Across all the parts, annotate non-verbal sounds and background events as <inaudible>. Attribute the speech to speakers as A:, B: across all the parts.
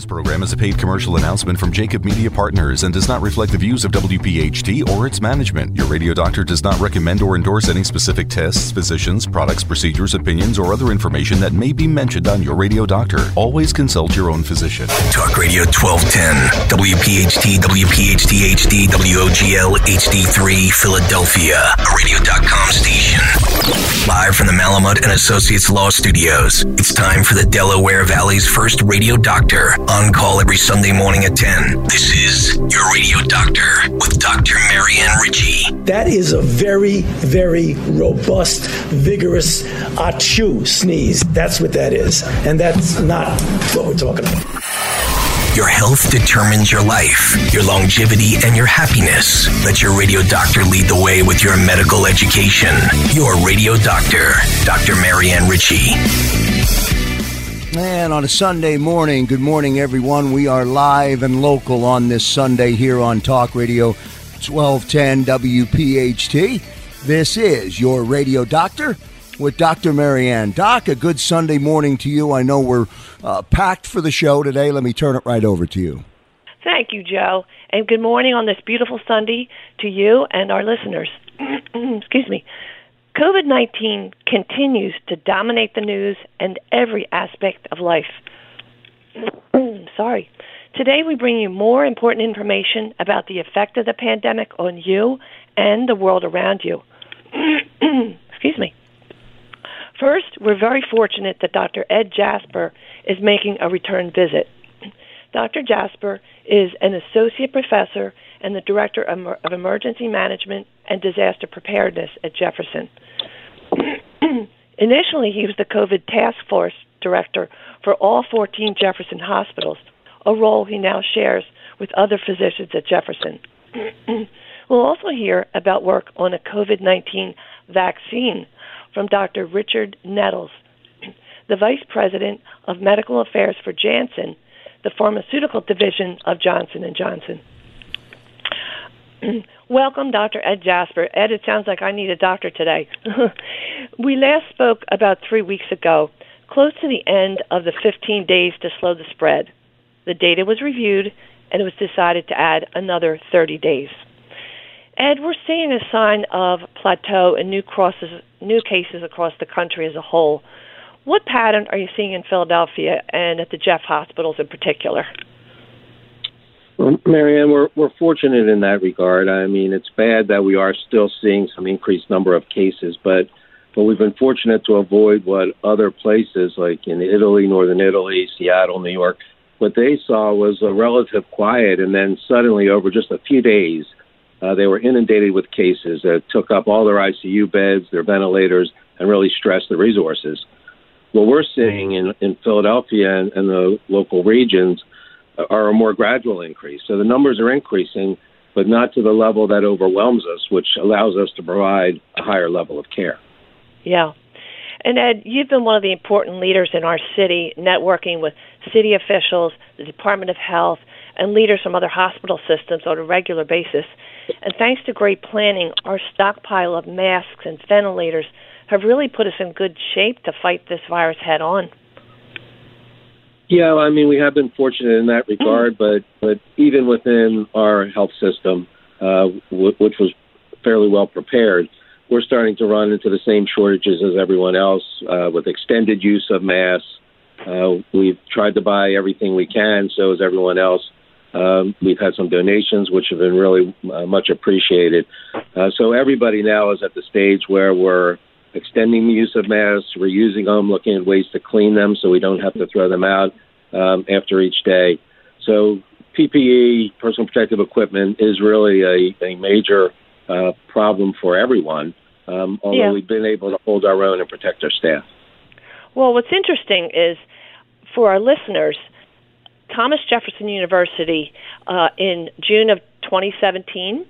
A: This program is a paid commercial announcement from Jacob Media Partners and does not reflect the views of WPHT or its management. Your radio doctor does not recommend or endorse any specific tests, physicians, products, procedures, opinions, or other information that may be mentioned on your radio doctor. Always consult your own physician.
B: Talk Radio 1210, WPHT, WPHT HD, WOGL HD3, Philadelphia, a radio.com station. Live from the Malamut and Associates Law Studios, it's time for the Delaware Valley's first radio doctor on call every Sunday morning at 10. This is your radio doctor with Dr. Marianne Ritchie.
C: That is a very, very robust, vigorous achoo sneeze. That's what that is. And that's not what we're talking about.
B: Your health determines your life, your longevity, and your happiness. Let your radio doctor lead the way with your medical education. Your radio doctor, Dr. Marianne Ritchie.
D: And on a Sunday morning, good morning, everyone. We are live and local on this Sunday here on Talk Radio 1210 WPHT. This is your radio doctor with Dr. Marianne. Doc, a good Sunday morning to you. I know we're uh, packed for the show today. Let me turn it right over to you.
E: Thank you, Joe. And good morning on this beautiful Sunday to you and our listeners. <clears throat> Excuse me. COVID 19 continues to dominate the news and every aspect of life. <clears throat> Sorry. Today, we bring you more important information about the effect of the pandemic on you and the world around you. <clears throat> Excuse me. First, we're very fortunate that Dr. Ed Jasper is making a return visit. Dr. Jasper is an associate professor and the director of emergency management and disaster preparedness at Jefferson. <clears throat> Initially, he was the COVID task force director for all 14 Jefferson hospitals, a role he now shares with other physicians at Jefferson. <clears throat> we'll also hear about work on a COVID 19 vaccine from Dr. Richard Nettles, <clears throat> the Vice President of Medical Affairs for Janssen, the pharmaceutical division of Johnson & Johnson. <clears throat> Welcome, Dr. Ed Jasper. Ed, it sounds like I need a doctor today. <laughs> we last spoke about three weeks ago, close to the end of the 15 days to slow the spread. The data was reviewed, and it was decided to add another 30 days. Ed, we're seeing a sign of plateau in new crosses, new cases across the country as a whole. What pattern are you seeing in Philadelphia and at the Jeff hospitals in particular?
F: Well, Marianne, we're we're fortunate in that regard. I mean, it's bad that we are still seeing some increased number of cases, but but we've been fortunate to avoid what other places like in Italy, northern Italy, Seattle, New York, what they saw was a relative quiet, and then suddenly over just a few days, uh, they were inundated with cases that took up all their ICU beds, their ventilators, and really stressed the resources. What we're seeing in, in Philadelphia and, and the local regions are a more gradual increase. So the numbers are increasing, but not to the level that overwhelms us, which allows us to provide a higher level of care.
E: Yeah. And Ed, you've been one of the important leaders in our city, networking with city officials, the Department of Health, and leaders from other hospital systems on a regular basis. And thanks to great planning, our stockpile of masks and ventilators have really put us in good shape to fight this virus head on.
F: Yeah, I mean, we have been fortunate in that regard, but but even within our health system, uh, w- which was fairly well prepared, we're starting to run into the same shortages as everyone else uh, with extended use of masks. Uh, we've tried to buy everything we can, so as everyone else. Um, we've had some donations, which have been really uh, much appreciated. Uh, so everybody now is at the stage where we're extending the use of masks, we're using them, looking at ways to clean them so we don't have to throw them out um, after each day. So PPE, personal protective equipment, is really a, a major uh, problem for everyone. Um, although yeah. we've been able to hold our own and protect our staff.
E: Well, what's interesting is for our listeners, Thomas Jefferson University uh, in June of 2017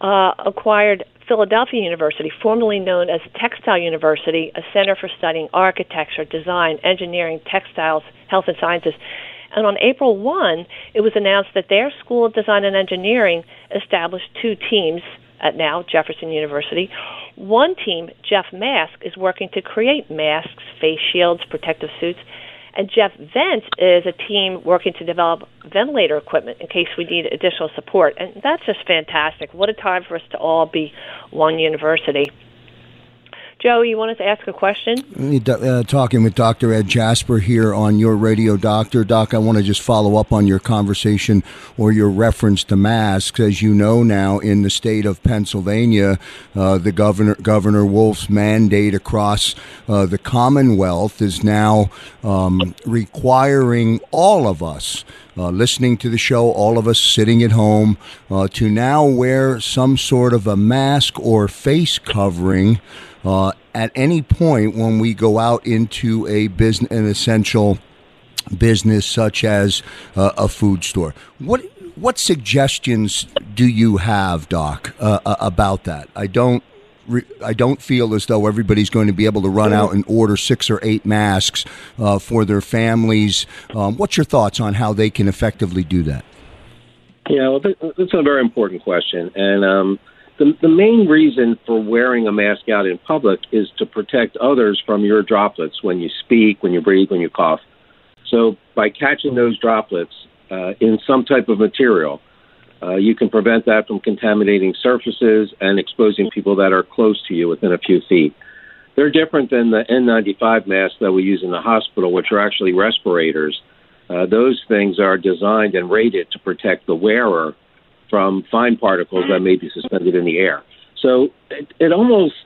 E: uh, acquired Philadelphia University, formerly known as Textile University, a center for studying architecture, design, engineering, textiles, health, and sciences. And on April 1, it was announced that their School of Design and Engineering established two teams at now Jefferson University. One team, Jeff Mask, is working to create masks, face shields, protective suits, And Jeff Vent is a team working to develop ventilator equipment in case we need additional support. And that's just fantastic. What a time for us to all be one university. Joe, you wanted to ask a question?
D: Uh, talking with Dr. Ed Jasper here on your radio, Doctor. Doc, I want to just follow up on your conversation or your reference to masks. As you know now, in the state of Pennsylvania, uh, the governor, Governor Wolf's mandate across uh, the Commonwealth is now um, requiring all of us. Uh, listening to the show, all of us sitting at home, uh, to now wear some sort of a mask or face covering uh, at any point when we go out into a business, an essential business such as uh, a food store. What what suggestions do you have, Doc, uh, uh about that? I don't. I don't feel as though everybody's going to be able to run out and order six or eight masks uh, for their families. Um, what's your thoughts on how they can effectively do that?
F: Yeah, well, that's a very important question, and um, the, the main reason for wearing a mask out in public is to protect others from your droplets when you speak, when you breathe, when you cough. So by catching those droplets uh, in some type of material, uh, you can prevent that from contaminating surfaces and exposing people that are close to you within a few feet. They're different than the N95 masks that we use in the hospital, which are actually respirators. Uh, those things are designed and rated to protect the wearer from fine particles that may be suspended in the air. So it, it almost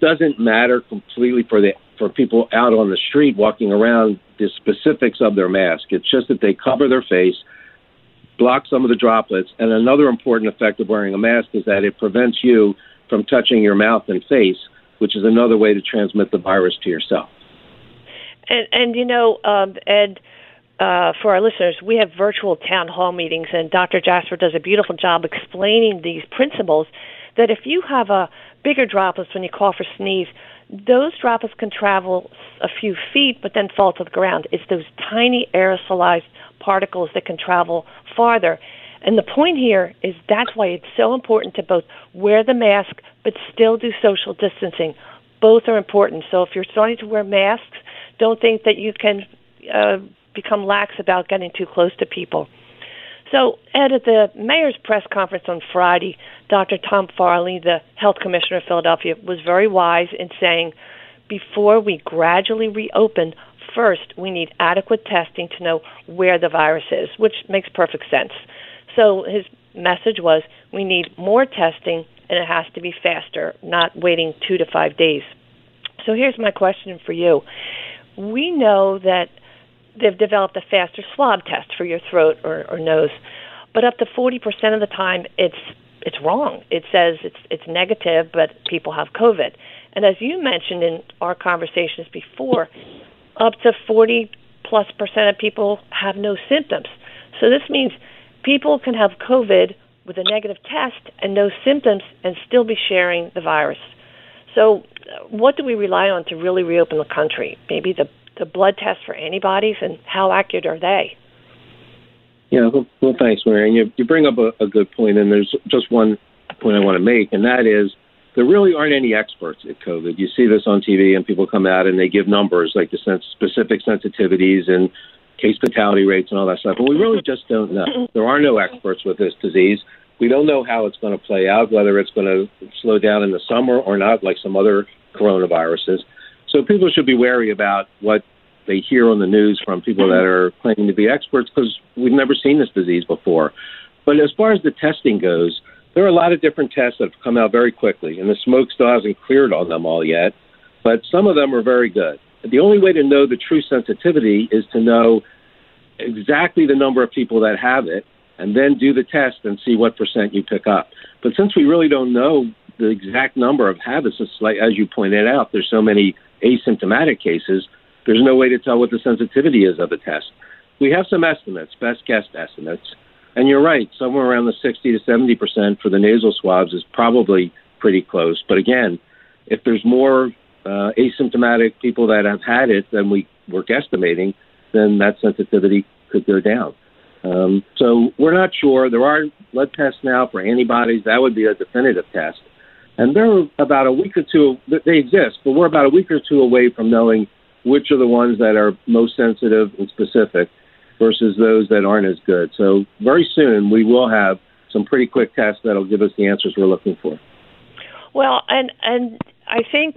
F: doesn't matter completely for the for people out on the street walking around the specifics of their mask. It's just that they cover their face, block some of the droplets, and another important effect of wearing a mask is that it prevents you from touching your mouth and face, which is another way to transmit the virus to yourself.
E: And and you know, um, Ed uh, for our listeners, we have virtual town hall meetings, and Dr. Jasper does a beautiful job explaining these principles. That if you have a bigger droplets when you cough or sneeze, those droplets can travel a few feet but then fall to the ground. It's those tiny aerosolized particles that can travel farther. And the point here is that's why it's so important to both wear the mask but still do social distancing. Both are important. So if you're starting to wear masks, don't think that you can uh, become lax about getting too close to people. So, Ed, at the mayor's press conference on Friday, Dr. Tom Farley, the health commissioner of Philadelphia, was very wise in saying before we gradually reopen, first we need adequate testing to know where the virus is, which makes perfect sense. So, his message was we need more testing and it has to be faster, not waiting two to five days. So, here's my question for you. We know that they've developed a faster swab test for your throat or, or nose, but up to 40% of the time it's it's wrong. It says it's it's negative, but people have COVID. And as you mentioned in our conversations before, up to 40 plus percent of people have no symptoms. So this means people can have COVID with a negative test and no symptoms and still be sharing the virus. So, uh, what do we rely on to really reopen the country? Maybe the the blood tests for antibodies, and how accurate are they?
F: Yeah, well, well thanks, Marion. You, you bring up a, a good point, and there's just one point I want to make, and that is there really aren't any experts at COVID. You see this on TV, and people come out and they give numbers like the sense, specific sensitivities and case fatality rates and all that stuff, but we really just don't know. <laughs> There are no experts with this disease. We don't know how it's going to play out, whether it's going to slow down in the summer or not, like some other coronaviruses. So people should be wary about what they hear on the news from people that are claiming to be experts because we've never seen this disease before. But as far as the testing goes, there are a lot of different tests that have come out very quickly, and the smoke still hasn't cleared on them all yet. But some of them are very good. The only way to know the true sensitivity is to know exactly the number of people that have it and then do the test and see what percent you pick up. But since we really don't know the exact number of habits, like as you pointed out, there's so many asymptomatic cases, there's no way to tell what the sensitivity is of the test. We have some estimates, best guess estimates, and you're right, somewhere around the 60 to 70 percent for the nasal swabs is probably pretty close. But again, if there's more uh, asymptomatic people that have had it than we were guesstimating, then that sensitivity could go down. Um, so we're not sure. There are blood tests now for antibodies. That would be a definitive test. And they're about a week or two, they exist, but we're about a week or two away from knowing which are the ones that are most sensitive and specific versus those that aren't as good. So very soon we will have some pretty quick tests that'll give us the answers we're looking for.
E: Well, and and I think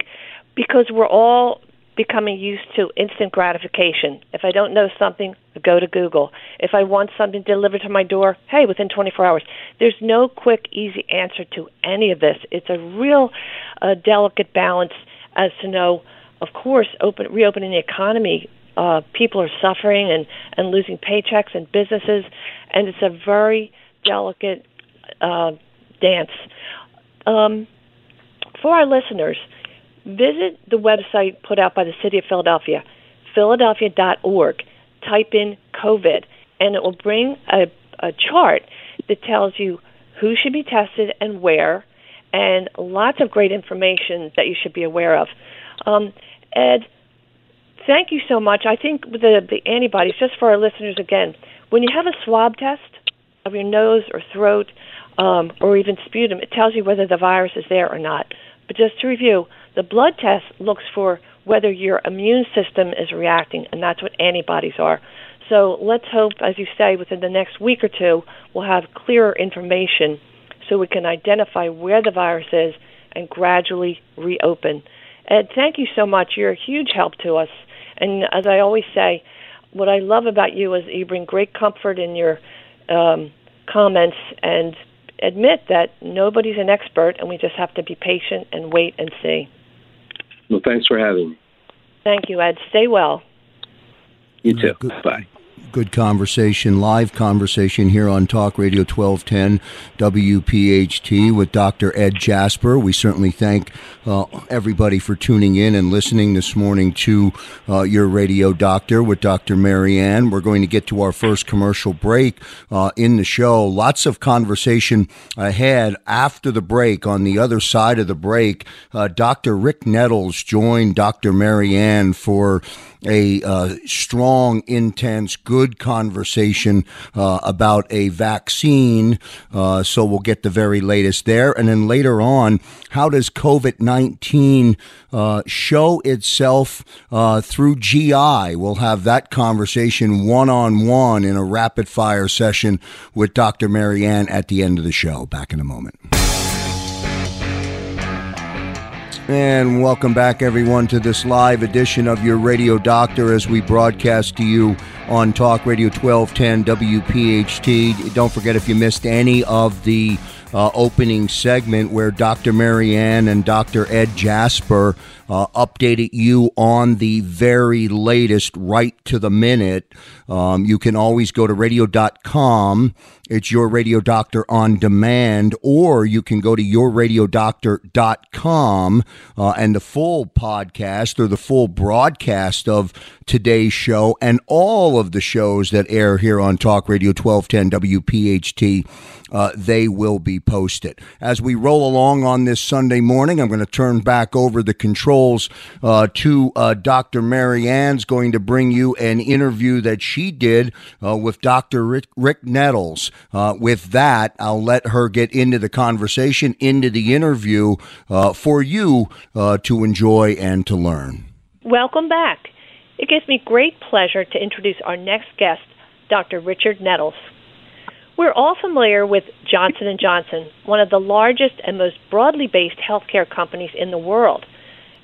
E: because we're all becoming used to instant gratification. If I don't know something, I go to Google. If I want something delivered to my door, hey, within 24 hours. There's no quick, easy answer to any of this. It's a real uh, delicate balance as to know, of course, open, reopening the economy. Uh, people are suffering and, and losing paychecks and businesses, and it's a very delicate uh, dance. Um, for our listeners, visit the website put out by the City of Philadelphia, philadelphia.org. Type in COVID, and it will bring a, a chart that tells you who should be tested and where, and lots of great information that you should be aware of. Um, Ed, thank you so much. I think the the antibodies, just for our listeners again, when you have a swab test of your nose or throat, um, or even sputum, it tells you whether the virus is there or not. But just to review, the blood test looks for whether your immune system is reacting, and that's what antibodies are. So let's hope, as you say, within the next week or two, we'll have clearer information so we can identify where the virus is and gradually reopen. Ed, thank you so much. You're a huge help to us. And as I always say, what I love about you is you bring great comfort in your um, comments and admit that nobody's an expert and we just have to be patient and wait and see.
F: Well, thanks for having me.
E: Thank you, Ed. Stay well.
F: You too. Bye
D: good conversation, live conversation here on Talk Radio 1210 WPHT with Dr. Ed Jasper. We certainly thank uh, everybody for tuning in and listening this morning to uh, your radio doctor with Dr. Marianne. We're going to get to our first commercial break uh, in the show. Lots of conversation ahead after the break. On the other side of the break, uh, Dr. Rick Nettles joined Dr. Marianne for a uh, strong, intense, good conversation uh, about a vaccine. Uh, so we'll get the very latest there. And then later on, how does COVID 19 uh, show itself uh, through GI? We'll have that conversation one on one in a rapid fire session with Dr. Marianne at the end of the show. Back in a moment. And welcome back, everyone, to this live edition of your Radio Doctor as we broadcast to you on Talk Radio 1210 WPHT. Don't forget if you missed any of the uh, opening segment where Dr. Marianne and Dr. Ed Jasper uh, updated you on the very latest, right to the minute. Um, you can always go to radio.com. It's your radio doctor on demand, or you can go to yourradiodoctor.com uh, and the full podcast or the full broadcast of today's show and all of the shows that air here on Talk Radio 1210 WPHT uh, they will be posted. As we roll along on this Sunday morning, I'm going to turn back over the controls uh, to uh, Dr. Marianne's going to bring you an interview that she did uh, with Dr. Rick, Rick Nettles. Uh, with that, I'll let her get into the conversation, into the interview uh, for you to enjoy and to learn.
E: Welcome back. It gives me great pleasure to introduce our next guest, Dr. Richard Nettles. We're all familiar with Johnson & Johnson, one of the largest and most broadly based healthcare companies in the world,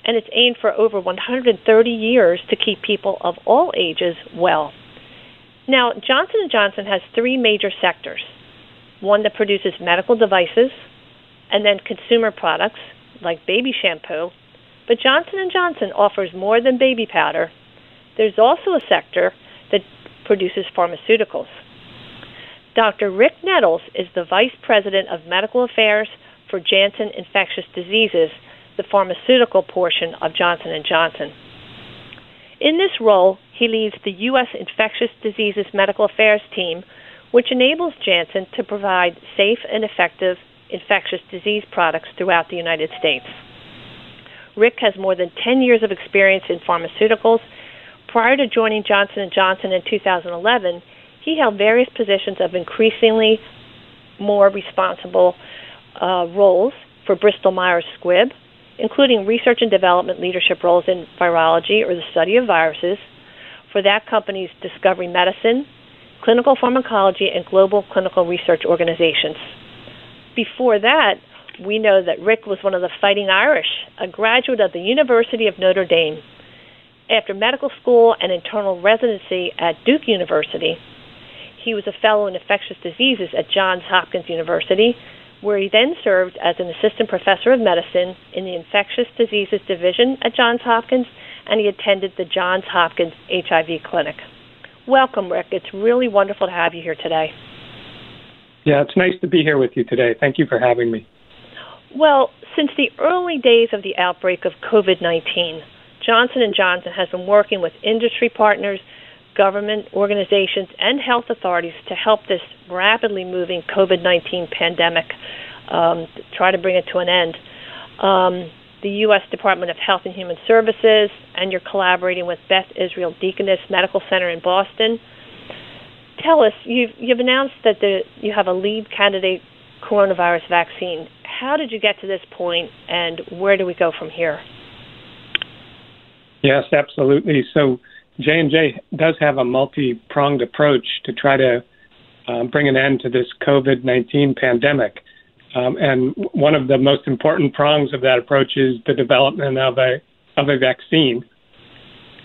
E: and it's aimed for over 130 years to keep people of all ages well. Now, Johnson & Johnson has three major sectors. One that produces medical devices, and then consumer products like baby shampoo, but Johnson & Johnson offers more than baby powder. There's also a sector that produces pharmaceuticals. Dr. Rick Nettles is the Vice President of Medical Affairs for Janssen Infectious Diseases, the pharmaceutical portion of Johnson & Johnson. In this role, he leads the U.S. Infectious Diseases Medical Affairs team, which enables Janssen to provide safe and effective infectious disease products throughout the United States. Rick has more than 10 years of experience in pharmaceuticals. Prior to joining Johnson & Johnson in 2011, he held various positions of increasingly more responsible uh, roles for Bristol Myers Squibb. Including research and development leadership roles in virology or the study of viruses for that company's Discovery Medicine, Clinical Pharmacology, and Global Clinical Research organizations. Before that, we know that Rick was one of the Fighting Irish, a graduate of the University of Notre Dame. After medical school and internal residency at Duke University, he was a fellow in infectious diseases at Johns Hopkins University, where he then served as an assistant professor of medicine in the infectious diseases division at Johns Hopkins, and he attended the Johns Hopkins HIV clinic. Welcome, Rick. It's really wonderful to have you here today.
G: Yeah, it's nice to be here with you today. Thank you for having me.
E: Well, since the early days of the outbreak of COVID-19, Johnson & Johnson has been working with industry partners, government organizations, and health authorities to help this rapidly moving COVID-19 pandemic um, try to bring it to an end. Um, the U.S. Department of Health and Human Services, and you're collaborating with Beth Israel Deaconess Medical Center in Boston. Tell us, you've, you've announced that the, you have a lead candidate coronavirus vaccine. How did you get to this point, and where do we go from here?
G: Yes, absolutely. So J and J does have a multi-pronged approach to try to um, bring an end to this COVID-19 pandemic. Um, and one of the most important prongs of that approach is the development of a of a vaccine.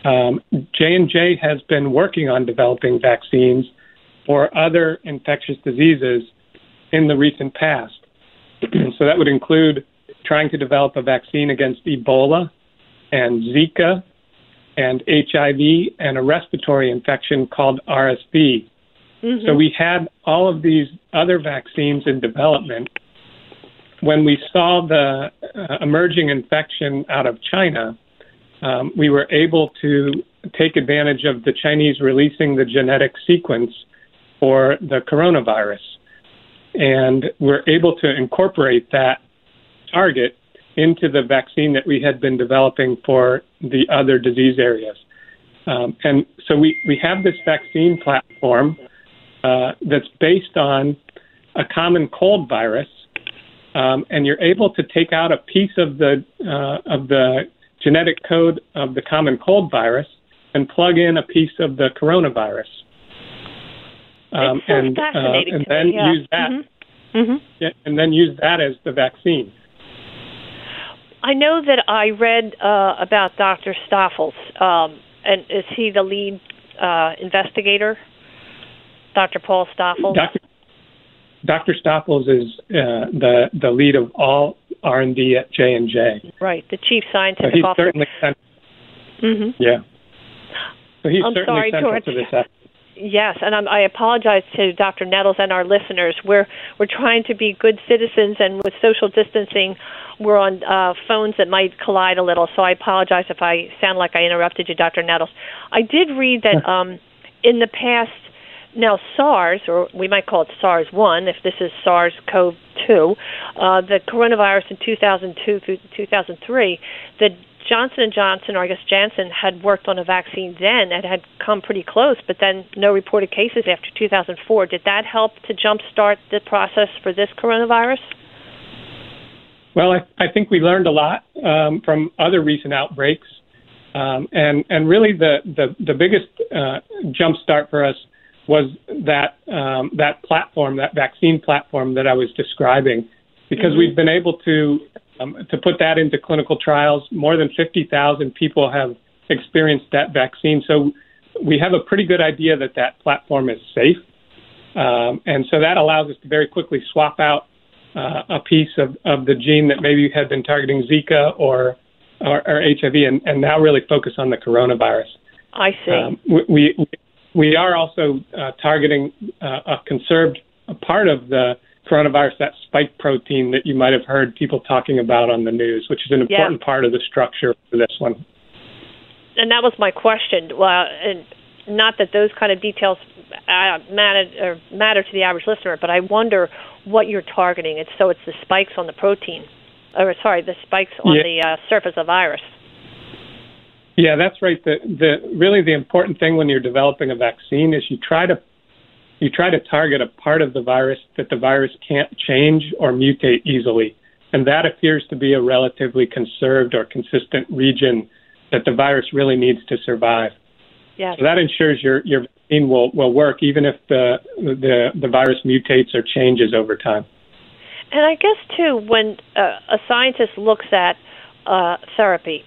G: Um, J and J has been working on developing vaccines for other infectious diseases in the recent past. <clears throat> so that would include trying to develop a vaccine against Ebola and Zika and HIV and a respiratory infection called RSV. Mm-hmm. So we had all of these other vaccines in development when we saw the uh, emerging infection out of China, um, we were able to take advantage of the Chinese releasing the genetic sequence for the coronavirus. And we're able to incorporate that target into the vaccine that we had been developing for the other disease areas. Um, and so we, we have this vaccine platform uh, that's based on a common cold virus um, and you're able to take out a piece of the uh, of the genetic code of the common cold virus and plug in a piece of the coronavirus.
E: Um, so
G: and,
E: uh,
G: and then
E: yeah.
G: use that,
E: mm-hmm. Mm-hmm.
G: Yeah, and then use that as the vaccine.
E: I know that I read uh, about Dr. Stoffels, um, and is he the lead uh, investigator? Dr. Paul Stoffels.
G: Dr. Dr. Stoffels is uh, the the lead of all R and D at J and J.
E: Right, the chief scientific
G: so he's
E: officer.
G: Certainly
E: mm-hmm.
G: Yeah. So he's
E: I'm
G: certainly
E: sorry,
G: central
E: George.
G: to this effort.
E: Yes, and I'm, I apologize to Dr. Nettles and our listeners. We're we're trying to be good citizens, and with social distancing, we're on uh, phones that might collide a little. So I apologize if I sound like I interrupted you, Dr. Nettles. I did read that um, in the past now, SARS, or we might call it SARS 1, if this is SARS CoV 2, uh, the coronavirus in 2002 through 2003, that Johnson & Johnson, or I guess Janssen, had worked on a vaccine then and had come pretty close, but then no reported cases after 2004. Did that help to jumpstart the process for this coronavirus?
G: Well, I, I think we learned a lot um, from other recent outbreaks. Um, and, and really the, the, the biggest uh, jumpstart for us was that um, that platform, that vaccine platform that I was describing, because mm-hmm. we've been able to um, to put that into clinical trials. More than 50,000 people have experienced that vaccine, so we have a pretty good idea that that platform is safe, um, and so that allows us to very quickly swap out uh, a piece of, of the gene that maybe had been targeting Zika or or, or HIV, and, and now really focus on the coronavirus.
E: I see. Um,
G: we, we we are also uh, targeting uh, a conserved a part of the coronavirus, that spike protein that you might have heard people talking about on the news, which is an important
E: yeah.
G: part of the structure for this one.
E: And that was my question. Well, and not that those kind of details uh, matter, matter to the average listener, but I wonder what you're targeting. It's so it's the spikes on the protein, or sorry, the spikes on
G: yeah.
E: the uh, surface of virus.
G: Yeah, that's right. The the really the important thing when you're developing a vaccine is you try to you try to target a part of the virus that the virus can't change or mutate easily. and that appears to be a relatively conserved or consistent region that the virus really needs to survive.
E: Yes.
G: So that ensures your your vaccine will will work even if the the the virus mutates or changes over time.
E: And I guess too, when uh, a scientist looks at uh, therapy,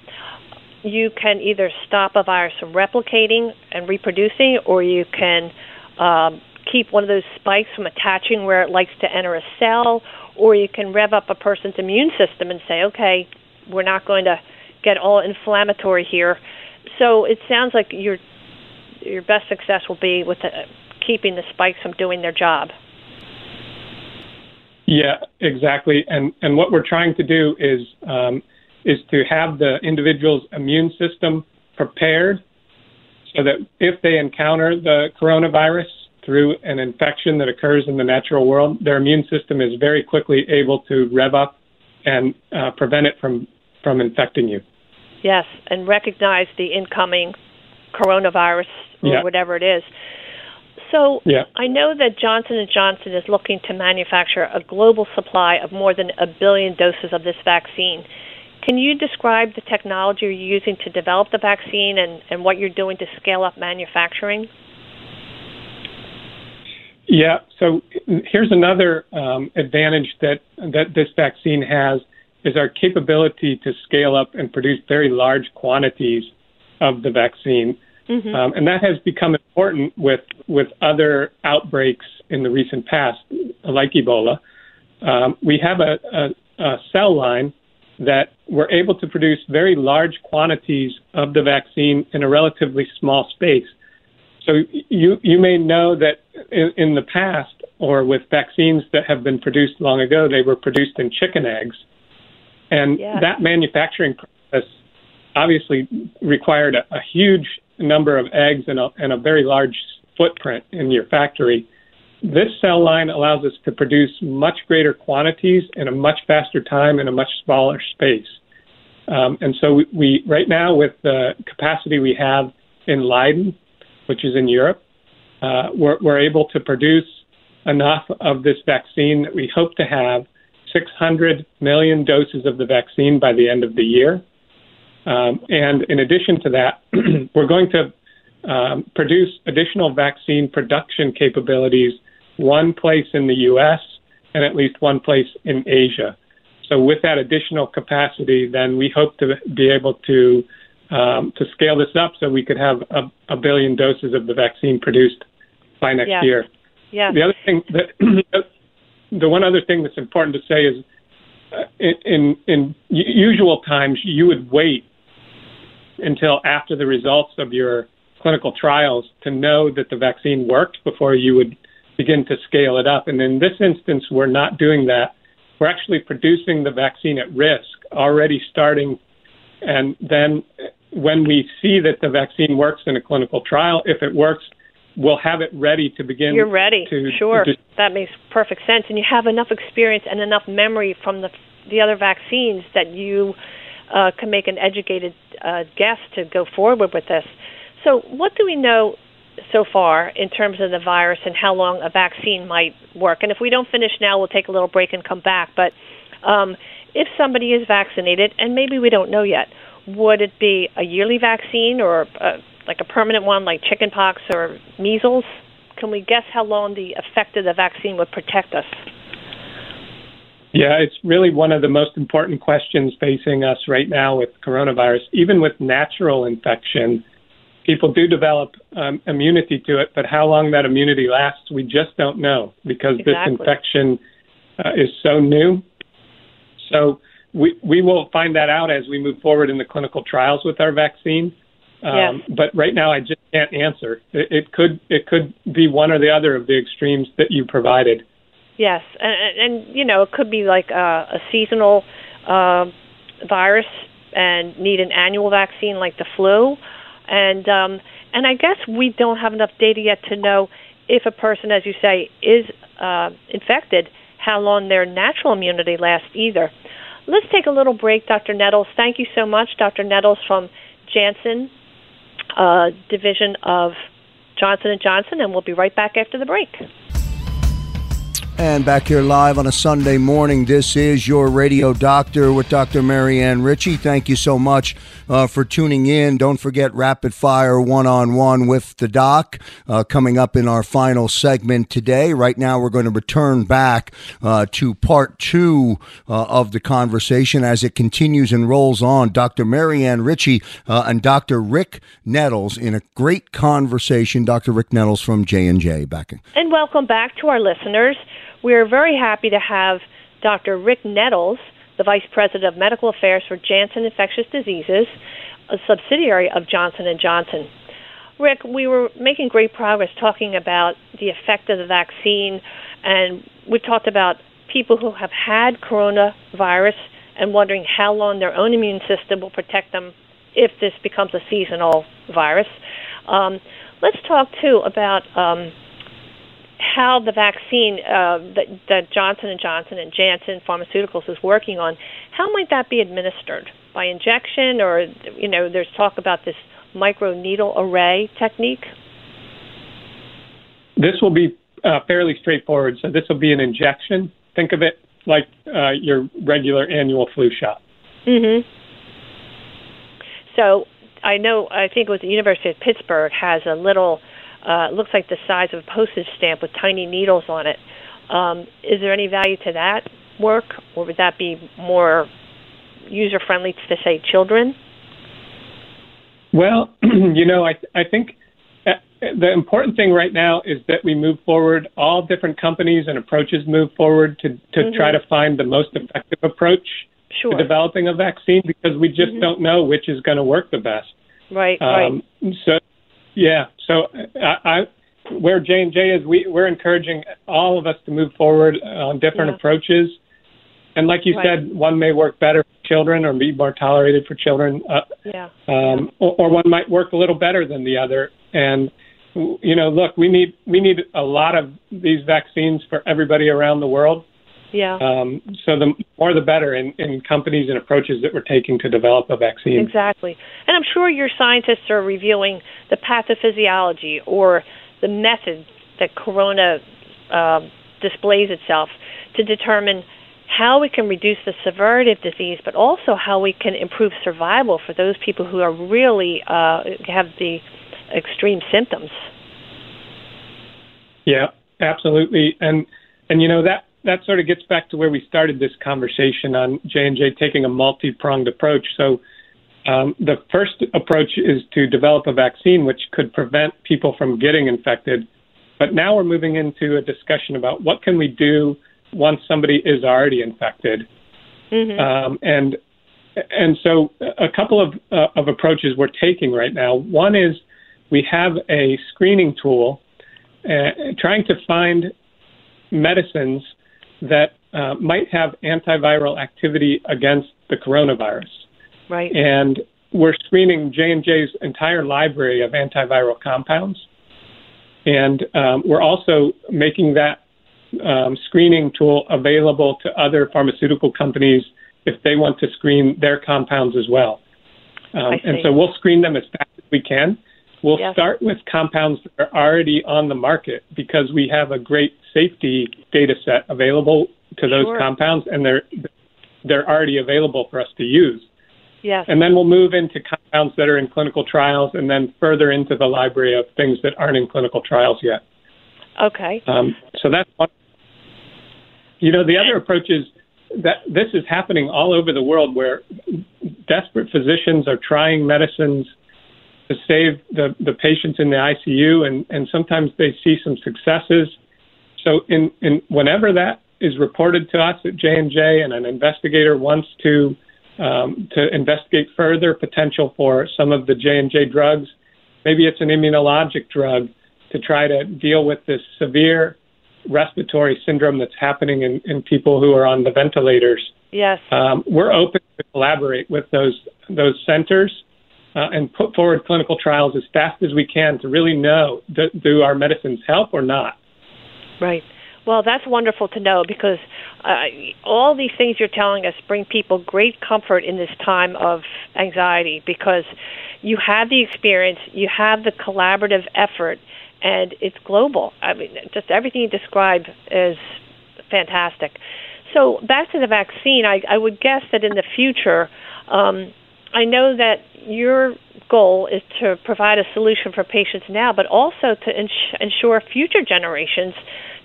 E: you can either stop a virus from replicating and reproducing, or you can um, keep one of those spikes from attaching where it likes to enter a cell, or you can rev up a person's immune system and say, okay, we're not going to get all inflammatory here. So it sounds like your your best success will be with the, keeping the spikes from doing their job.
G: Yeah, exactly. And and what we're trying to do is um, is to have the individual's immune system prepared so that if they encounter the coronavirus through an infection that occurs in the natural world, their immune system is very quickly able to rev up and uh, prevent it from from infecting you.
E: Yes, and recognize the incoming coronavirus or
G: Yeah.
E: whatever it is. So
G: Yeah.
E: I know that Johnson and Johnson is looking to manufacture a global supply of more than a billion doses of this vaccine. Can you describe the technology you're using to develop the vaccine and, and what you're doing to scale up manufacturing?
G: Yeah. So here's another um, advantage that that this vaccine has is our capability to scale up and produce very large quantities of the vaccine, um, and that has become important with with other outbreaks in the recent past, like Ebola. Um, we have a, a, a cell line that we're able to produce very large quantities of the vaccine in a relatively small space. So you you may know that in, in the past, or with vaccines that have been produced long ago, they were produced in chicken eggs, and
E: Yeah.
G: that manufacturing process obviously required a, a huge number of eggs and a, and a very large footprint in your factory. This cell line allows us to produce much greater quantities in a much faster time in a much smaller space. Um, and so we, we right now with the capacity we have in Leiden, which is in Europe, uh, we're, we're able to produce enough of this vaccine that we hope to have 600 million doses of the vaccine by the end of the year. Um, and in addition to that, <clears throat> we're going to um, produce additional vaccine production capabilities, one place in the U.S. and at least one place in Asia. So with that additional capacity, then we hope to be able to um, to scale this up so we could have a, a billion doses of the vaccine produced by next
E: Yeah.
G: year.
E: Yes.
G: The other thing that <clears throat> the one other thing that's important to say is uh, in, in in usual times you would wait until after the results of your clinical trials to know that the vaccine worked before you would begin to scale it up. And in this instance, we're not doing that. We're actually producing the vaccine at risk, already starting. And then when we see that the vaccine works in a clinical trial, if it works, we'll have it ready to begin.
E: You're ready.
G: To,
E: sure.
G: to-
E: that makes perfect sense. And you have enough experience and enough memory from the the other vaccines that you uh, can make an educated uh, guess to go forward with this. So, what do we know so far in terms of the virus and how long a vaccine might work? And if we don't finish now, we'll take a little break and come back. But um, if somebody is vaccinated, and maybe we don't know yet, would it be a yearly vaccine or uh, like a permanent one like chickenpox or measles? Can we guess how long the effect of the vaccine would protect us?
G: Yeah, it's really one of the most important questions facing us right now with coronavirus. Even with natural infection, people do develop um, immunity to it, but how long that immunity lasts, we just don't know because this infection uh, is so new. So we we will find that out as we move forward in the clinical trials with our vaccine. Um, But right now, I just can't answer. It, it could it could be one or the other of the extremes that you provided.
E: Yes, and, and, you know, it could be like a, a seasonal uh, virus and need an annual vaccine like the flu, and um, and I guess we don't have enough data yet to know if a person, as you say, is uh, infected, how long their natural immunity lasts either. Let's take a little break, Dr. Nettles. Thank you so much, Dr. Nettles from Janssen uh, division of Johnson and Johnson, and we'll be right back after the break.
D: And back here live on a Sunday morning, this is your radio doctor with Dr. Marianne Ritchie. Thank you so much uh, for tuning in. Don't forget Rapid Fire One on One with the Doc uh, coming up in our final segment today. Right now, we're going to return back uh, to part two uh, of the conversation as it continues and rolls on. Dr. Marianne Ritchie uh, and Dr. Rick Nettles in a great conversation. Dr. Rick Nettles from J and J back.
E: And welcome back to our listeners. We're very happy to have Dr. Rick Nettles, the Vice President of Medical Affairs for Janssen Infectious Diseases, a subsidiary of Johnson & Johnson. Rick, we were making great progress talking about the effect of the vaccine, and we talked about people who have had coronavirus and wondering how long their own immune system will protect them if this becomes a seasonal virus. Um, let's talk too about um, how the vaccine uh, that, that Johnson and Johnson and Janssen Pharmaceuticals is working on, how might that be administered by injection, or you know, there's talk about this micro needle array technique.
G: This will be uh, fairly straightforward. So this will be an injection. Think of it like uh, your regular annual flu shot.
E: Mhm. So I know. I think it was the University of Pittsburgh has a little uh, looks like the size of a postage stamp with tiny needles on it. Um, is there any value to that work, or would that be more user friendly to say children?
G: Well, <clears throat> you know, I I think uh, the important thing right now is that we move forward. All different companies and approaches move forward to to mm-hmm. try to find the most effective approach
E: sure.
G: to developing a vaccine because we just mm-hmm. don't know which is going to work the best.
E: Right. Um,
G: right. So yeah. So I, I where J and J is, we we're encouraging all of us to move forward on different yeah. approaches. And like you right. said, one may work better for children or be more tolerated for children.
E: Uh, yeah.
G: Um, or, or one might work a little better than the other. And you know, look, we need we need a lot of these vaccines for everybody around the world.
E: Yeah.
G: Um, so the more the better in, in companies and approaches that we're taking to develop a vaccine.
E: Exactly. And I'm sure your scientists are reviewing the pathophysiology or the method that corona uh, displays itself to determine how we can reduce the severity of disease, but also how we can improve survival for those people who are really uh, have the extreme symptoms.
G: Yeah, absolutely. And and you know that that sort of gets back to where we started this conversation on J and J taking a multi-pronged approach. So um, the first approach is to develop a vaccine which could prevent people from getting infected. But now we're moving into a discussion about what can we do once somebody is already infected.
E: Mm-hmm.
G: Um, and and so a couple of uh, of approaches we're taking right now. One is we have a screening tool uh, trying to find medicines that uh, might have antiviral activity against the coronavirus.
E: Right.
G: And we're screening J and J's entire library of antiviral compounds, and um, we're also making that um, screening tool available to other pharmaceutical companies if they want to screen their compounds as well. Um, and so we'll screen them as fast as we can. We'll yes. start with compounds that are already on the market because we have a great safety data set available to those
E: sure.
G: compounds, and they're they're already available for us to use.
E: Yes.
G: And then we'll move into compounds that are in clinical trials, and then further into the library of things that aren't in clinical trials yet.
E: Okay.
G: Um, so that's one. You know, the other approach is that this is happening all over the world, where desperate physicians are trying medicines to save the, the patients in the ICU, and, and sometimes they see some successes. So, in, in whenever that is reported to us at J and J, and an investigator wants to um, to investigate further potential for some of the J and J drugs, maybe it's an immunologic drug to try to deal with this severe respiratory syndrome that's happening in, in people who are on the ventilators.
E: Yes,
G: um, we're open to collaborate with those those centers uh, and put forward clinical trials as fast as we can to really know do, do our medicines help or not.
E: Right. Well, that's wonderful to know because uh, all these things you're telling us bring people great comfort in this time of anxiety because you have the experience, you have the collaborative effort, and it's global. I mean, just everything you describe is fantastic. So back to the vaccine, I, I would guess that in the future, um, I know that your goal is to provide a solution for patients now, but also to ins- ensure future generations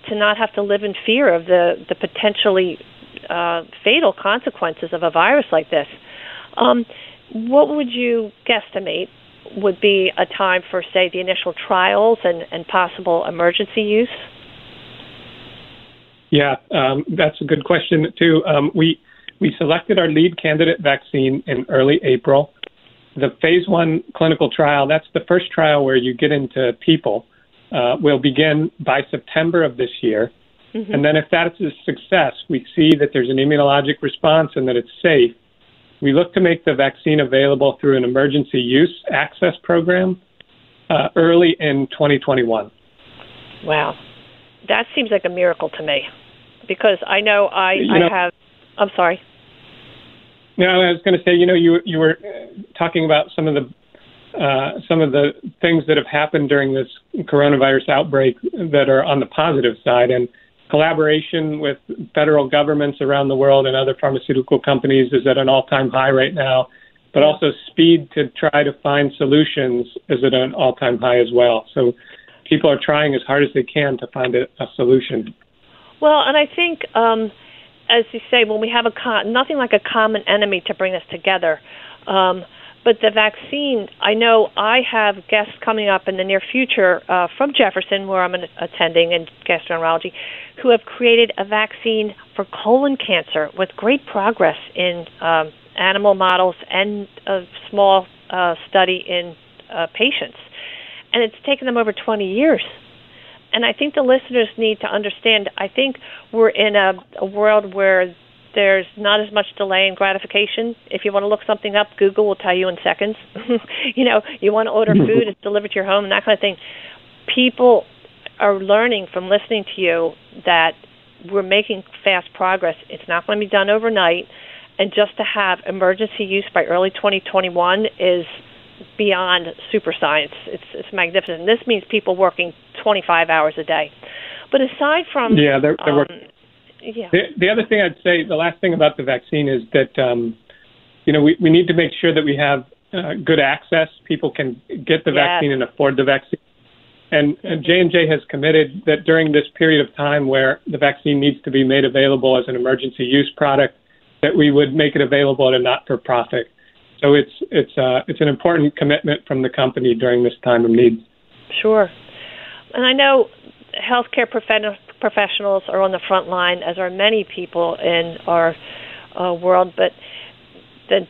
E: to not have to live in fear of the the potentially uh, fatal consequences of a virus like this. Um, what would you guesstimate would be a time for, say, the initial trials and, and possible emergency use?
G: Yeah, um, that's a good question too. Um, we we selected our lead candidate vaccine in early April. The phase one clinical trial, that's the first trial where you get into people, uh, will begin by September of this year. Mm-hmm. And then if that's a success, we see that there's an immunologic response and that it's safe, we look to make the vaccine available through an emergency use access program uh, early in 2021.
E: Wow. That seems like a miracle to me because I know I, you I have. I'm sorry.
G: No, I was going to say, you know, you you were talking about some of the uh, some of the things that have happened during this coronavirus outbreak that are on the positive side, and collaboration with federal governments around the world and other pharmaceutical companies is at an all-time high right now. But also speed to try to find solutions is at an all-time high as well. So people are trying as hard as they can to find a, a solution.
E: Well, and I think, um, as you say, when we have a con- nothing like a common enemy to bring us together. Um, but the vaccine, I know I have guests coming up in the near future uh, from Jefferson, where I'm attending in gastroenterology, who have created a vaccine for colon cancer with great progress in um, animal models and a small uh, study in uh, patients. And it's taken them over 20 years and I think the listeners need to understand. I think we're in a, a world where there's not as much delay in gratification. If you want to look something up, Google will tell you in seconds. <laughs> you know, you want to order <laughs> food, it's delivered to your home, and that kind of thing. People are learning from listening to you that we're making fast progress. It's not going to be done overnight, and just to have emergency use by early 2021 is beyond super science. It's it's magnificent. And this means people working 25 hours a day. But aside from
G: yeah, they're, they're um, yeah. The, the, other thing I'd say, the last thing about the vaccine is that um, you know we, we need to make sure that we have uh, good access. People can get the yes. vaccine and afford the vaccine. And J and J has committed that during this period of time where the vaccine needs to be made available as an emergency use product, that we would make it available at a not-for-profit so it's it's uh, it's an important commitment from the company during this time of need.
E: Sure, and I know healthcare prof- professionals are on the front line, as are many people in our uh, world. But the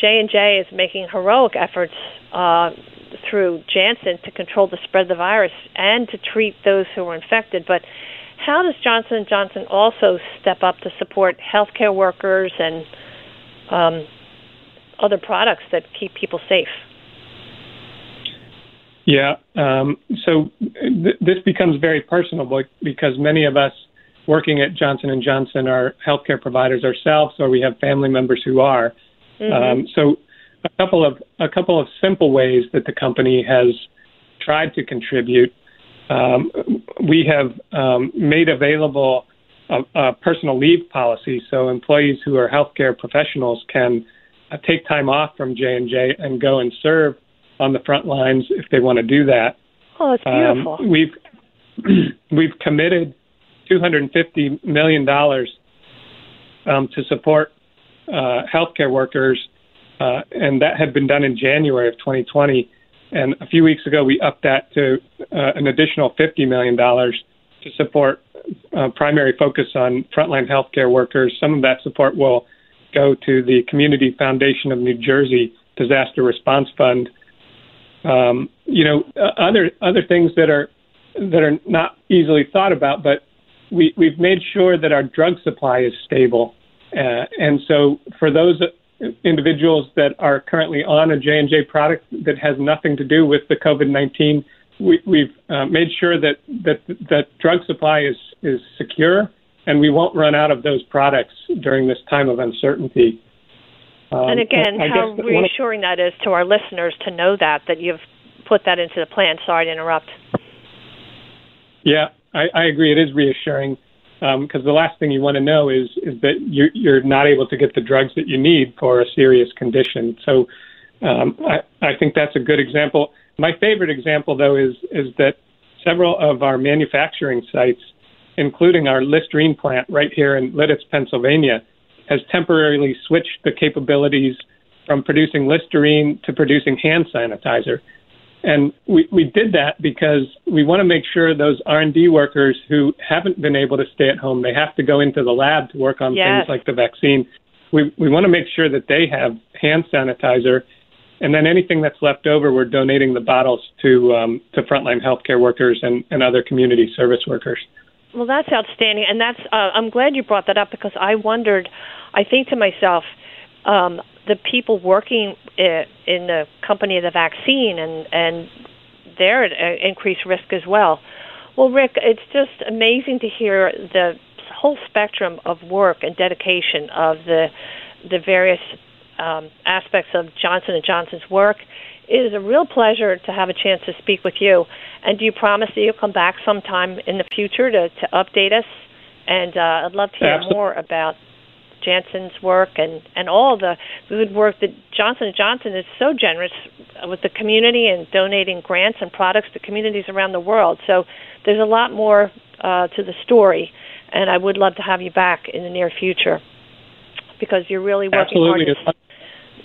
E: J and J is making heroic efforts uh, through Janssen to control the spread of the virus and to treat those who are infected. But how does Johnson & Johnson also step up to support healthcare workers and um, other products that keep people safe.
G: Yeah, um, so th- this becomes very personal because many of us working at Johnson and Johnson are healthcare providers ourselves, or we have family members who are. Mm-hmm. Um, so, a couple of a couple of simple ways that the company has tried to contribute. Um, we have um, made available a, a personal leave policy, so employees who are healthcare professionals can take time off from J and J and go and serve on the front lines if they want to do that.
E: Oh, it's beautiful.
G: Um, we've <clears throat> we've committed 250 million dollars um, to support uh, healthcare workers, uh, and that had been done in January of 2020. And a few weeks ago, we upped that to uh, an additional 50 million dollars to support uh, primary focus on frontline healthcare workers. Some of that support will go to the Community Foundation of New Jersey Disaster Response Fund. Um, you know, uh, other other things that are that are not easily thought about, but we, we've made sure that our drug supply is stable. Uh, and so, for those individuals that are currently on a J and J product that has nothing to do with the COVID nineteen, we, we've uh, made sure that that that drug supply is is secure and we won't run out of those products during this time of uncertainty.
E: Um, and again, I how reassuring that is to our listeners to know that that you've put that into the plan. Sorry to interrupt.
G: Yeah, I, I agree. It is reassuring. because um, the last thing you want to know is is that you're, you're not able to get the drugs that you need for a serious condition. So um, I, I think that's a good example. My favorite example, though, is is that several of our manufacturing sites, including our Listerine plant right here in Lititz, Pennsylvania, has temporarily switched the capabilities from producing Listerine to producing hand sanitizer. And we, we did that because we want to make sure those R&D workers who haven't been able to stay at home, they have to go into the lab to work on
E: yes.
G: things like the vaccine. We, we want to make sure that they have hand sanitizer. And then anything that's left over, we're donating the bottles to, um, to frontline healthcare workers and, and other community service workers.
E: Well, that's outstanding. And that's, uh, I'm glad you brought that up because I wondered, I think to myself, um, the people working in the company of the vaccine and and they're at increased risk as well. Well, Rick, it's just amazing to hear the whole spectrum of work and dedication of the the various um, aspects of Johnson and Johnson's work. It is a real pleasure to have a chance to speak with you. And do you promise that you'll come back sometime in the future to, to update us? And uh, I'd love to hear
G: Absolutely.
E: more about Janssen's work and and all the good work that Johnson Johnson is so generous with the community and donating grants and products to communities around the world. So there's a lot more uh, to the story, and I would love to have you back in the near future because you're really working
G: Absolutely.
E: hard.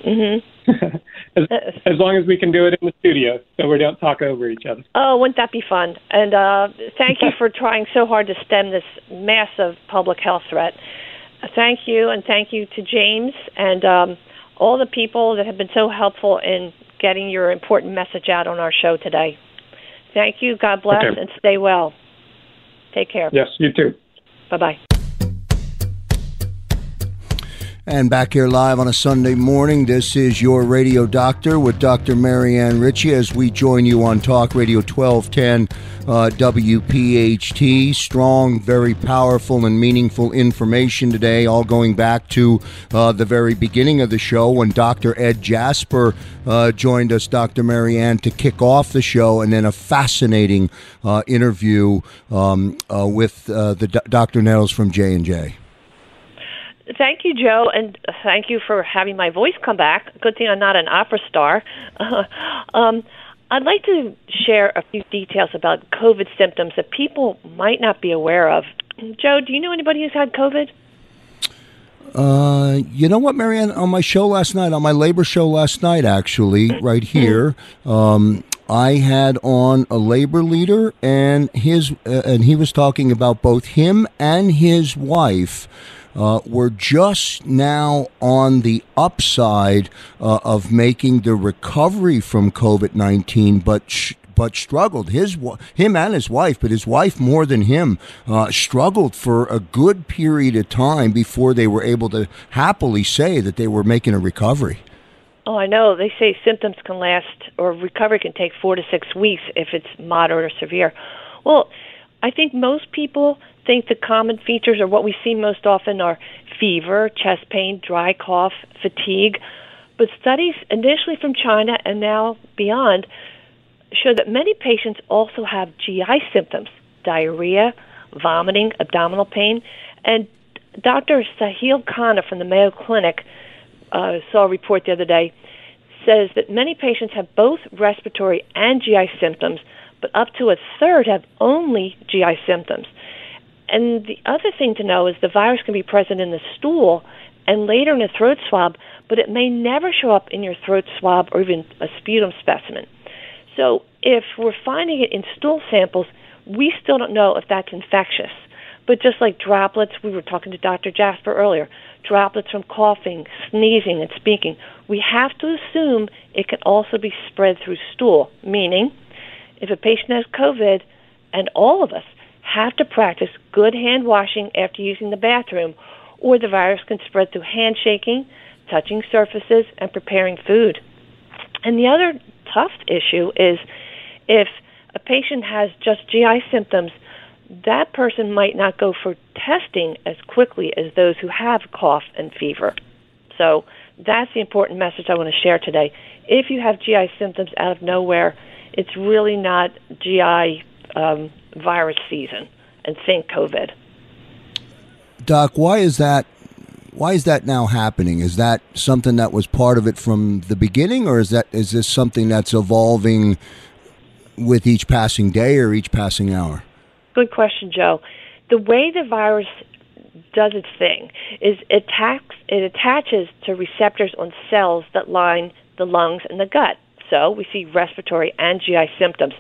E: Mm-hmm. <laughs>
G: as, as long as we can do it in the studio, so we don't talk over each other.
E: Oh, wouldn't that be fun? And uh, thank you for trying so hard to stem this massive public health threat thank you, and thank you to James and um, all the people that have been so helpful in getting your important message out on our show today. Thank you. God bless
G: okay.
E: and stay well. Take care.
G: Yes, you too.
E: Bye bye.
D: And back here live on a Sunday morning, this is your radio doctor with Dr. Marianne Ritchie as we join you on Talk Radio 1210 uh, WPHT. Strong, very powerful, and meaningful information today, all going back to uh, the very beginning of the show when Dr. Ed Jasper uh, joined us, Dr. Marianne, to kick off the show, and then a fascinating uh, interview um, uh, with uh, the Dr. Nettles from J&J.
E: Thank you, Joe, and thank you for having my voice come back. Good thing I'm not an opera star. <laughs> um, I'd like to share a few details about COVID symptoms that people might not be aware of. Joe, do you know anybody who's had COVID?
D: Uh, you know what, Marianne? On my show last night, on my labor show last night, actually, <clears throat> right here, um, I had on a labor leader, and his, uh, and he was talking about both him and his wife uh, we're just now on the upside uh, of making the recovery from COVID 19, but. Sh- but struggled. His him and his wife, but his wife more than him, uh, struggled for a good period of time before they were able to happily say that they were making a recovery.
E: Oh, I know. They say symptoms can last, or recovery can take four to six weeks if it's moderate or severe. Well, I think most people think the common features or what we see most often are fever, chest pain, dry cough, fatigue. But studies initially from China and now beyond show that many patients also have GI symptoms diarrhea, vomiting, abdominal pain. And Dr. Sahil Khanna from the Mayo Clinic uh, saw a report the other day says that many patients have both respiratory and GI symptoms, but up to a third have only GI symptoms. And the other thing to know is the virus can be present in the stool and later in a throat swab, but it may never show up in your throat swab or even a sputum specimen. So if we're finding it in stool samples, we still don't know if that's infectious. But just like droplets, we were talking to Dr. Jasper earlier, droplets from coughing, sneezing, and speaking, we have to assume it can also be spread through stool, meaning if a patient has COVID, and all of us have to practice good hand washing after using the bathroom, or the virus can spread through handshaking, touching surfaces, and preparing food. And the other tough issue is if a patient has just GI symptoms, that person might not go for testing as quickly as those who have cough and fever. So that's the important message I want to share today. If you have GI symptoms out of nowhere, it's really not GI um, virus season and think COVID.
D: Doc, why is that? Why is that now happening? Is that something that was part of it from the beginning, or is that is this something that's evolving with each passing day or each passing hour?
E: Good question, Joe. The way the virus does its thing is it attacks it attaches to receptors on cells that line the lungs and the gut. So we see respiratory and GI symptoms.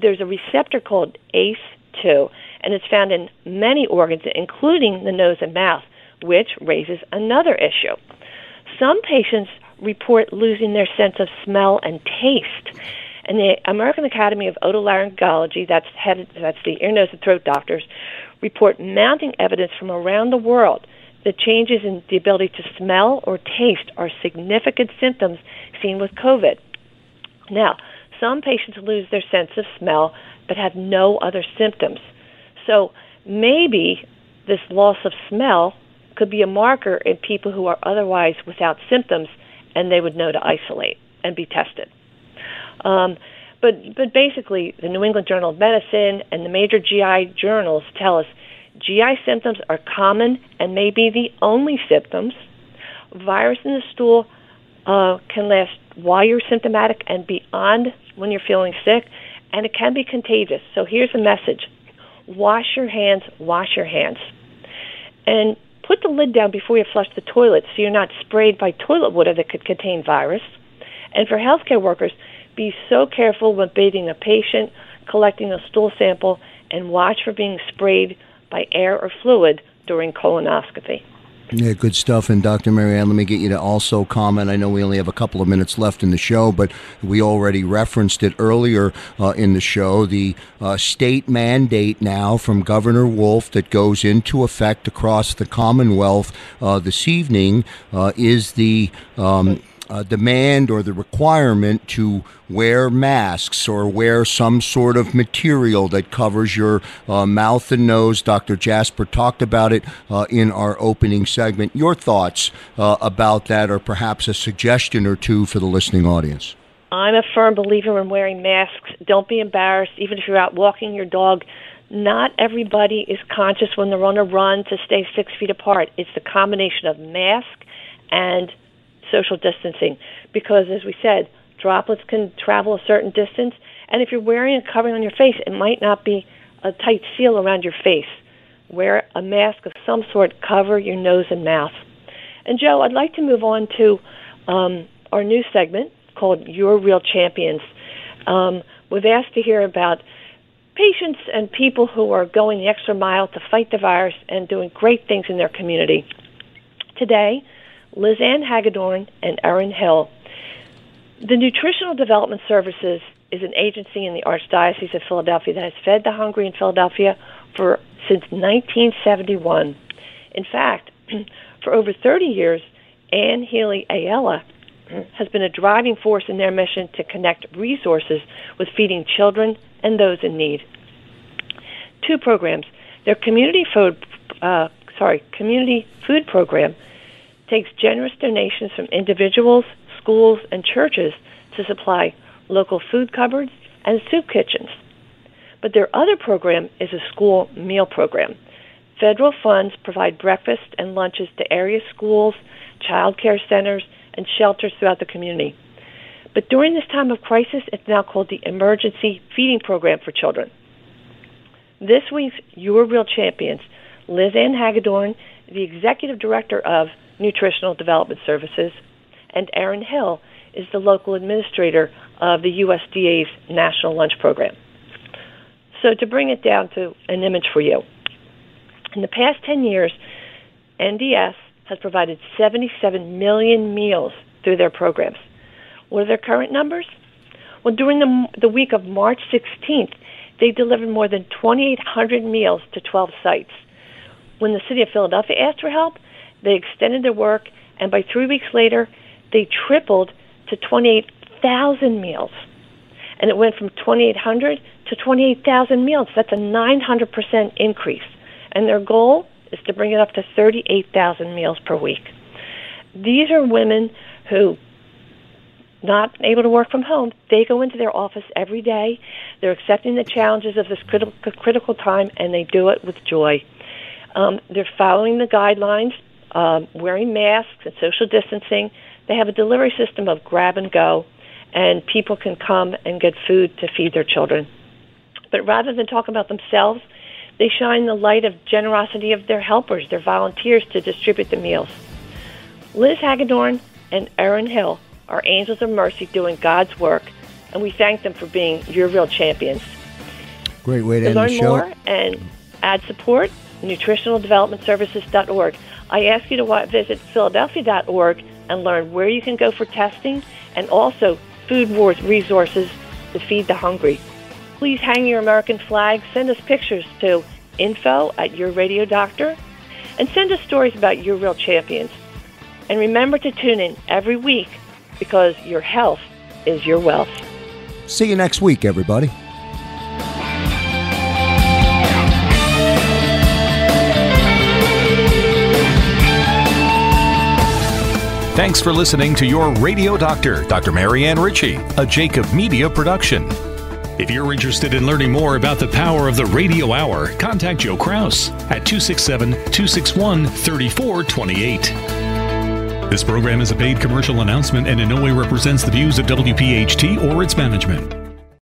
E: There's a receptor called ACE2, and it's found in many organs, including the nose and mouth, which raises another issue. Some patients report losing their sense of smell and taste. And the American Academy of Otolaryngology, that's headed, that's the ear, nose, and throat doctors, report mounting evidence from around the world that changes in the ability to smell or taste are significant symptoms seen with COVID. Now, some patients lose their sense of smell but have no other symptoms. So maybe this loss of smell could be a marker in people who are otherwise without symptoms and they would know to isolate and be tested. Um, but but basically, the New England Journal of Medicine and the major GI journals tell us GI symptoms are common and may be the only symptoms. Virus in the stool uh, can last while you're symptomatic and beyond when you're feeling sick, and it can be contagious. So here's a message wash your hands, wash your hands. And put the lid down before you flush the toilet so you're not sprayed by toilet water that could contain virus. And for healthcare workers, be so careful when bathing a patient, collecting a stool sample, and watch for being sprayed by air or fluid during colonoscopy.
D: Yeah, good stuff. And Dr. Marianne, let me get you to also comment. I know we only have a couple of minutes left in the show, but we already referenced it earlier uh, in the show. The uh, state mandate now from Governor Wolf that goes into effect across the Commonwealth uh, this evening uh, is the um, uh, demand or the requirement to wear masks or wear some sort of material that covers your uh, mouth and nose. Dr. Jasper talked about it uh, in our opening segment. Your thoughts uh, about that, or perhaps a suggestion or two for the listening audience?
E: I'm a firm believer in wearing masks. Don't be embarrassed, even if you're out walking your dog. Not everybody is conscious when they're on a run to stay six feet apart. It's the combination of mask and social distancing because, as we said, droplets can travel a certain distance. And if you're wearing a covering on your face, it might not be a tight seal around your face. Wear a mask of some sort, cover your nose and mouth. And Joe, I'd like to move on to um, our new segment called Your Real Champions. Um, we've asked to hear about patients and people who are going the extra mile to fight the virus and doing great things in their community. Today, Liz Ann Hagedorn and Erin Hill. The Nutritional Development Services is an agency in the Archdiocese of Philadelphia that has fed the hungry in Philadelphia for since 1971. In fact, <clears throat> for over 30 years, Ann Healy Ayala has been a driving force in their mission to connect resources with feeding children and those in need. Two programs: their community food, uh, sorry, community food program takes generous donations from individuals, schools, and churches to supply local food cupboards and soup kitchens. But their other program is a school meal program. Federal funds provide breakfast and lunches to area schools, child care centers, and shelters throughout the community. But during this time of crisis, it's now called the Emergency Feeding Program for Children. This week's Your Real Champions, Liz Ann Hagedorn, the executive director of Nutritional Development Services, and Erin Hill is the local administrator of the USDA's National Lunch Program. So, to bring it down to an image for you, in the past 10 years, NDS has provided 77 million meals through their programs. What are their current numbers? Well, during the, the week of March 16th, they delivered more than 2,800 meals to 12 sites. When the city of Philadelphia asked for help, they extended their work, and by three weeks later, they tripled to 28,000 meals. And it went from 2,800 to 28,000 meals. That's a 900% increase. And their goal is to bring it up to 38,000 meals per week. These are women who not able to work from home, they go into their office every day. They're accepting the challenges of this critical critical time, and they do it with joy. Um, they're following the guidelines, um, wearing masks and social distancing. They have a delivery system of grab and go, and people can come and get food to feed their children. But rather than talk about themselves, they shine the light of generosity of their helpers, their volunteers to distribute the meals. Liz Hagedorn and Erin Hill are angels of mercy doing God's work, and we thank them for being your real champions.
D: Great way to,
E: to
D: end
E: learn
D: the show.
E: more and add support, nutritionaldevelopmentservices.org. I ask you to visit philadelphia.org and learn where you can go for testing and also food wars resources to feed the hungry. Please hang your American flag. Send us pictures to info at your radio doctor and send us stories about your real champions. And remember to tune in every week because your health is your wealth.
D: See you next week, everybody.
A: Thanks for listening to your radio doctor, Dr. Marianne Ritchie, a Jacob Media production.
H: If you're interested in learning more about the power of the radio hour, contact Joe Kraus at 267 261 3428. This program is a paid commercial announcement and in no way represents the views of WPHT or its management.